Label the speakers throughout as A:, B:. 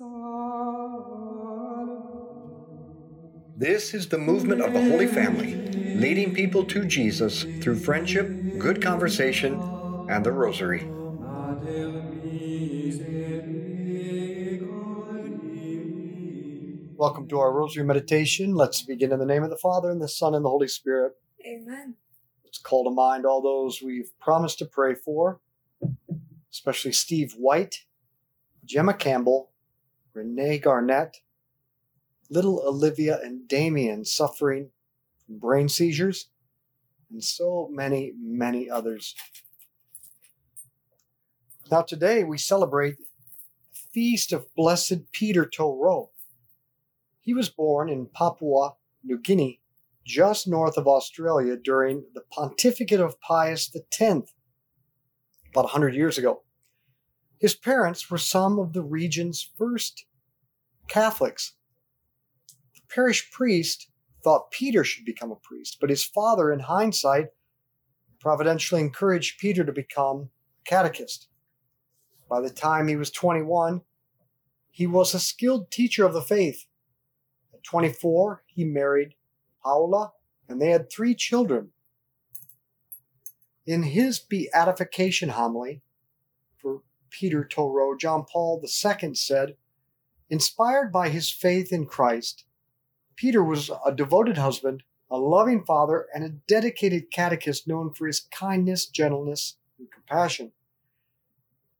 A: This is the movement of the Holy Family, leading people to Jesus through friendship, good conversation, and the Rosary. Welcome to our Rosary meditation. Let's begin in the name of the Father, and the Son, and the Holy Spirit.
B: Amen.
A: Let's call to mind all those we've promised to pray for, especially Steve White, Gemma Campbell, Renee Garnett, little Olivia and Damien suffering from brain seizures, and so many, many others. Now, today we celebrate the Feast of Blessed Peter To-Rot. He was born in Papua New Guinea, just north of Australia, during the pontificate of Pius X, about 100 years ago. His parents were some of the region's first Catholics. The parish priest thought Peter should become a priest, but his father, in hindsight, providentially encouraged Peter to become a catechist. By the time he was 21, he was a skilled teacher of the faith At 24, he married Paula, and they had three children. In his beatification homily for Peter To-Rot, John Paul II said, Inspired by his faith in Christ, Peter was a devoted husband, a loving father, and a dedicated catechist known for his kindness, gentleness, and compassion.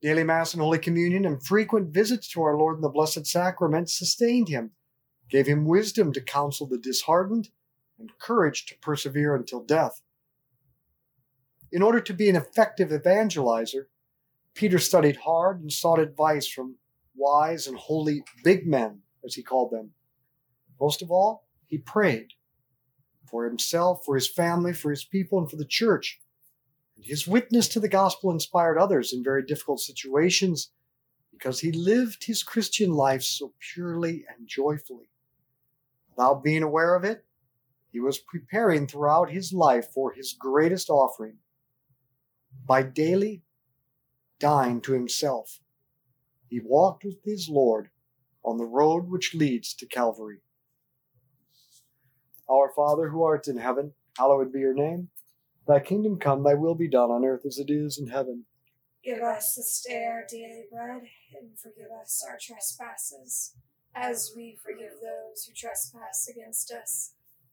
A: Daily Mass and Holy Communion and frequent visits to our Lord in the Blessed Sacrament sustained him gave him wisdom to counsel the disheartened and courage to persevere until death. In order to be an effective evangelizer, Peter studied hard and sought advice from wise and holy big men, as he called them. Most of all, he prayed for himself, for his family, for his people, and for the church. And his witness to the gospel inspired others in very difficult situations because he lived his Christian life so purely and joyfully. Without being aware of it, he was preparing throughout his life for his greatest offering by daily dying to himself. He walked with his Lord on the road which leads to Calvary. Our Father who art in heaven, hallowed be your name. Thy kingdom come, thy will be done on earth as it is in heaven.
B: Give us this day our daily bread, and forgive us our trespasses as we forgive those who trespass against us.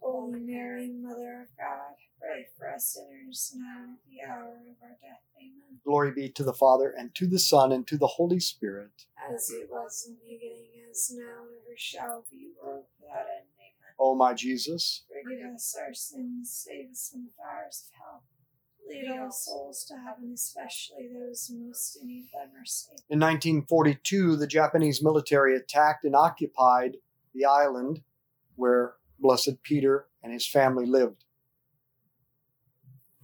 B: Holy Mary, Mother of God, pray for us sinners now and at the hour of our death. Amen.
A: Glory be to the Father, and to the Son, and to the Holy Spirit.
B: As it was in the beginning, as now, and ever shall be, world without end. Amen.
A: O my Jesus,
B: Forgive us our sins, save us from the fires of hell. Lead all souls to heaven, especially those most in need of mercy.
A: in 1942, the Japanese military attacked and occupied the island where Blessed Peter and his family lived.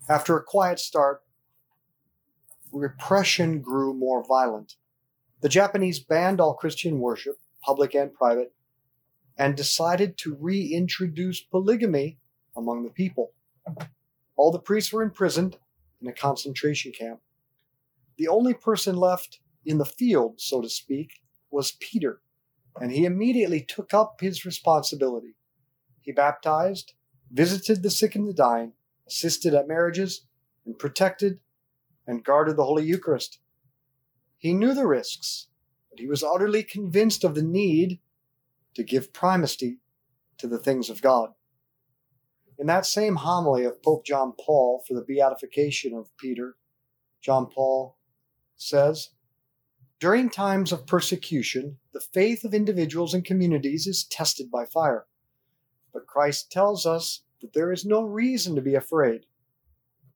A: After a quiet start, repression grew more violent. The Japanese banned all Christian worship, public and private, and decided to reintroduce polygamy among the people. All the priests were imprisoned in a concentration camp. The only person left in the field, so to speak, was Peter, and he immediately took up his responsibility. He baptized, visited the sick and the dying, assisted at marriages, and protected and guarded the Holy Eucharist. He knew the risks, but he was utterly convinced of the need to give primacy to the things of God. In that same homily of Pope John Paul for the beatification of Peter, John Paul says, During times of persecution, the faith of individuals and communities is tested by fire. But Christ tells us that there is no reason to be afraid.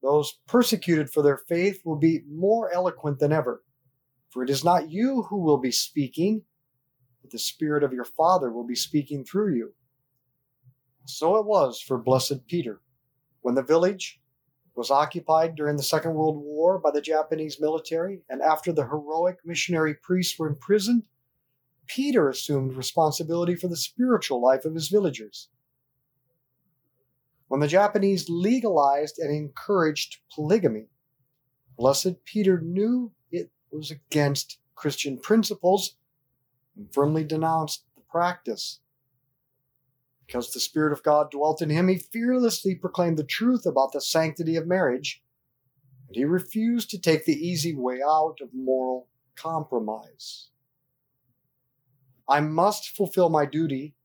A: Those persecuted for their faith will be more eloquent than ever, for it is not you who will be speaking, but the Spirit of your Father will be speaking through you. So it was for Blessed Peter. When the village was occupied during the Second World War by the Japanese military, and after the heroic missionary priests were imprisoned, Peter assumed responsibility for the spiritual life of his villagers. When the Japanese legalized and encouraged polygamy, Blessed Peter knew it was against Christian principles and firmly denounced the practice. Because the Spirit of God dwelt in him, he fearlessly proclaimed the truth about the sanctity of marriage, and he refused to take the easy way out of moral compromise. I must fulfill my duty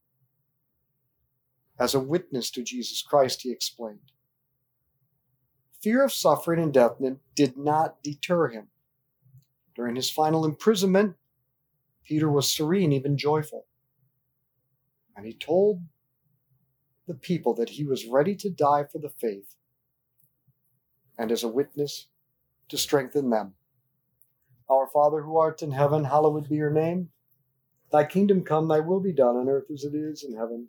A: as a witness to Jesus Christ, he explained. Fear of suffering and death did not deter him. During his final imprisonment, Peter was serene, even joyful. And he told the people that he was ready to die for the faith and as a witness to strengthen them. Our Father who art in heaven, hallowed be your name. Thy kingdom come, thy will be done on earth as it is in heaven.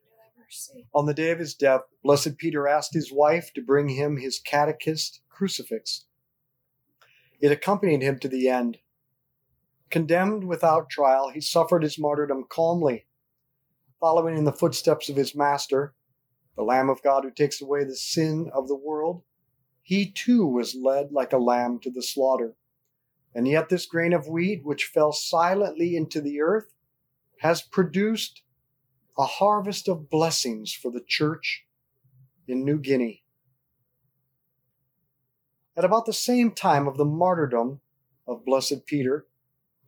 B: mercy.
A: on the day of his death, Blessed Peter asked his wife to bring him his catechist crucifix. It accompanied him to the end. Condemned without trial, he suffered his martyrdom calmly, following in the footsteps of his master, the Lamb of God who takes away the sin of the world. He too was led like a lamb to the slaughter. And yet, this grain of wheat, which fell silently into the earth, has produced a harvest of blessings for the church in New Guinea. At about the same time of the martyrdom of Blessed Peter,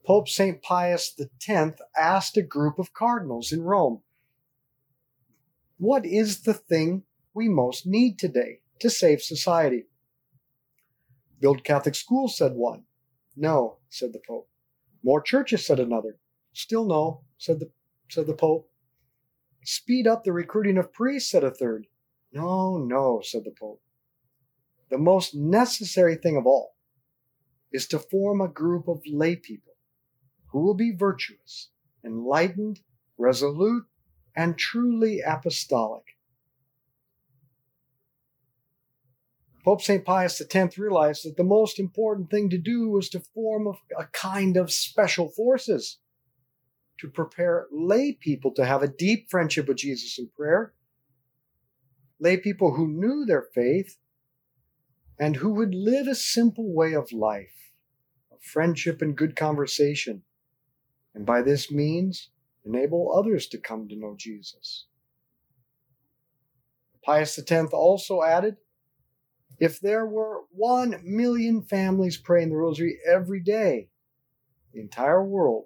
A: Pope St. Pius X asked a group of cardinals in Rome, What is the thing we most need today to save society? Build Catholic schools, said one. No, said the Pope. More churches, said another. Still no, said the, said the Pope. Speed up the recruiting of priests, said a third. No, no, said the Pope. The most necessary thing of all is to form a group of lay people who will be virtuous, enlightened, resolute, and truly apostolic. Pope St. Pius X realized that the most important thing to do was to form a, a kind of special forces to prepare lay people to have a deep friendship with Jesus in prayer, lay people who knew their faith and who would live a simple way of life, of friendship and good conversation, and by this means enable others to come to know Jesus. Pius X also added if there were one million families praying the rosary every day, the entire world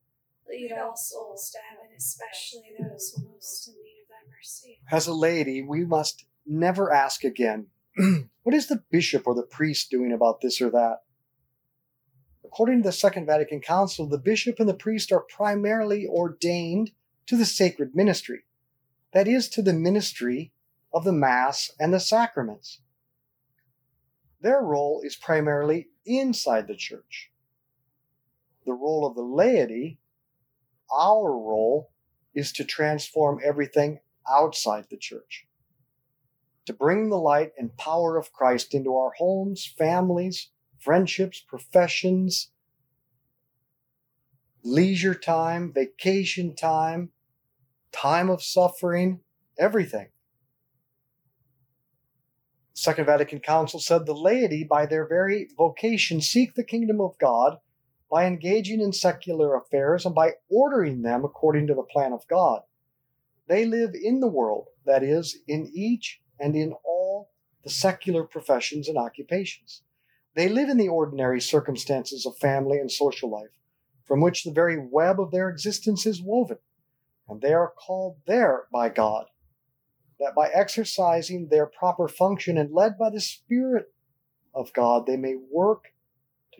B: Lead all souls to heaven, especially those who most in need of thy mercy.
A: As a lady, we must never ask again, what is the bishop or the priest doing about this or that? According to the Second Vatican Council, the bishop and the priest are primarily ordained to the sacred ministry, that is, to the ministry of the Mass and the sacraments. Their role is primarily inside the church. The role of the laity our role is to transform everything outside the church, to bring the light and power of Christ into our homes, families, friendships, professions, leisure time, vacation time, time of suffering, everything. Second Vatican Council said the laity, by their very vocation, seek the kingdom of God by engaging in secular affairs and by ordering them according to the plan of God. They live in the world, that is, in each and in all the secular professions and occupations. They live in the ordinary circumstances of family and social life, from which the very web of their existence is woven, and they are called there by God, that by exercising their proper function and led by the Spirit of God, they may work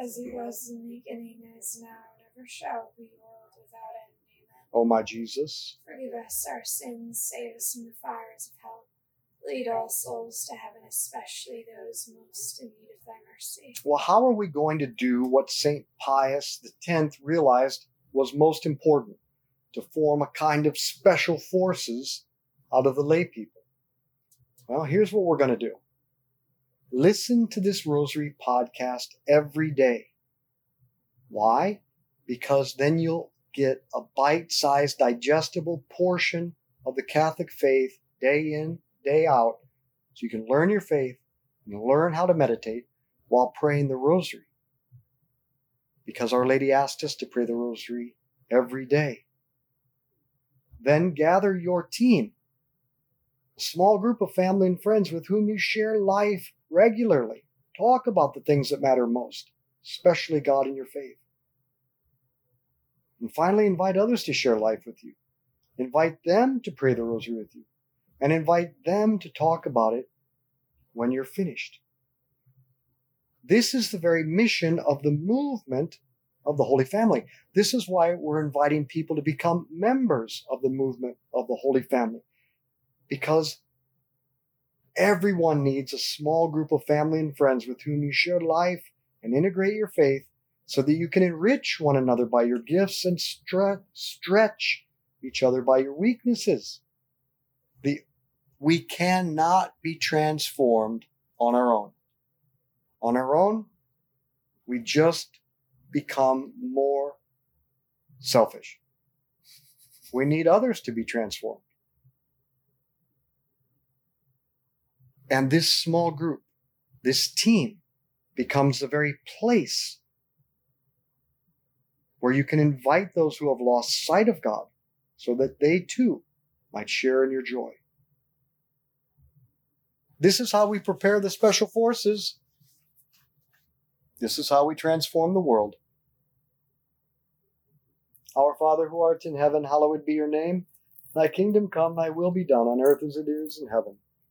B: as it was in the beginning, is now, and ever shall be, world without end. Amen.
A: O my Jesus,
B: forgive us our sins, save us from the fires of hell. Lead all souls to heaven, especially those most in need of thy mercy.
A: Well, how are we going to do what St. Pius X realized was most important? To form a kind of special forces out of the lay people. Well, here's what we're going to do Listen to this Rosary podcast every day. Why? Because then you'll get a bite sized, digestible portion of the Catholic faith day in, day out, so you can learn your faith and learn how to meditate while praying the Rosary. Because Our Lady asked us to pray the Rosary every day. Then gather your team, a small group of family and friends with whom you share life regularly. Talk about the things that matter most, especially God and your faith. And finally, invite others to share life with you. Invite them to pray the rosary with you. And invite them to talk about it when you're finished. This is the very mission of the movement of the Holy Family. This is why we're inviting people to become members of the movement of the Holy Family. Because everyone needs a small group of family and friends with whom you share life and integrate your faith so that you can enrich one another by your gifts and stre- stretch each other by your weaknesses. The, we cannot be transformed on our own. On our own, we just become more selfish. We need others to be transformed. And this small group, this team, becomes the very place where you can invite those who have lost sight of God so that they too might share in your joy. This is how we prepare the special forces. This is how we transform the world. Our Father who art in heaven, hallowed be your name. Thy kingdom come, thy will be done on earth as it is in heaven.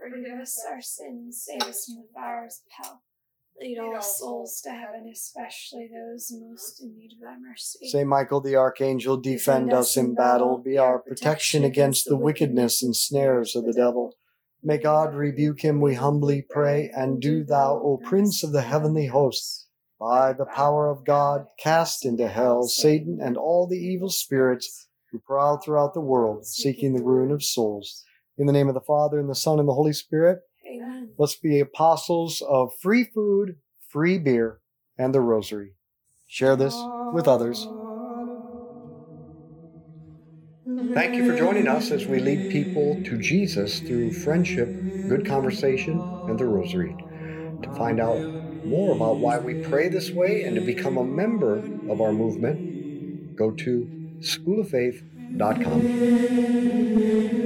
B: Forgive us our sins, save us from the fires of hell. Lead all souls to heaven, especially those most in need of thy mercy.
A: Saint Michael the Archangel, defend us in battle. Be our protection against the wickedness and snares of the devil. May God rebuke him, we humbly pray. And do thou, O Prince of the heavenly hosts, by the power of God, cast into hell Satan and all the evil spirits who prowl throughout the world, seeking the ruin of souls. In the name of the Father, and the Son, and the Holy Spirit.
B: Amen.
A: Let's be apostles of free food, free beer, and the rosary. Share this with others. Thank you for joining us as we lead people to Jesus through friendship, good conversation, and the rosary. To find out more about why we pray this way and to become a member of our movement, go to schooloffaith.com.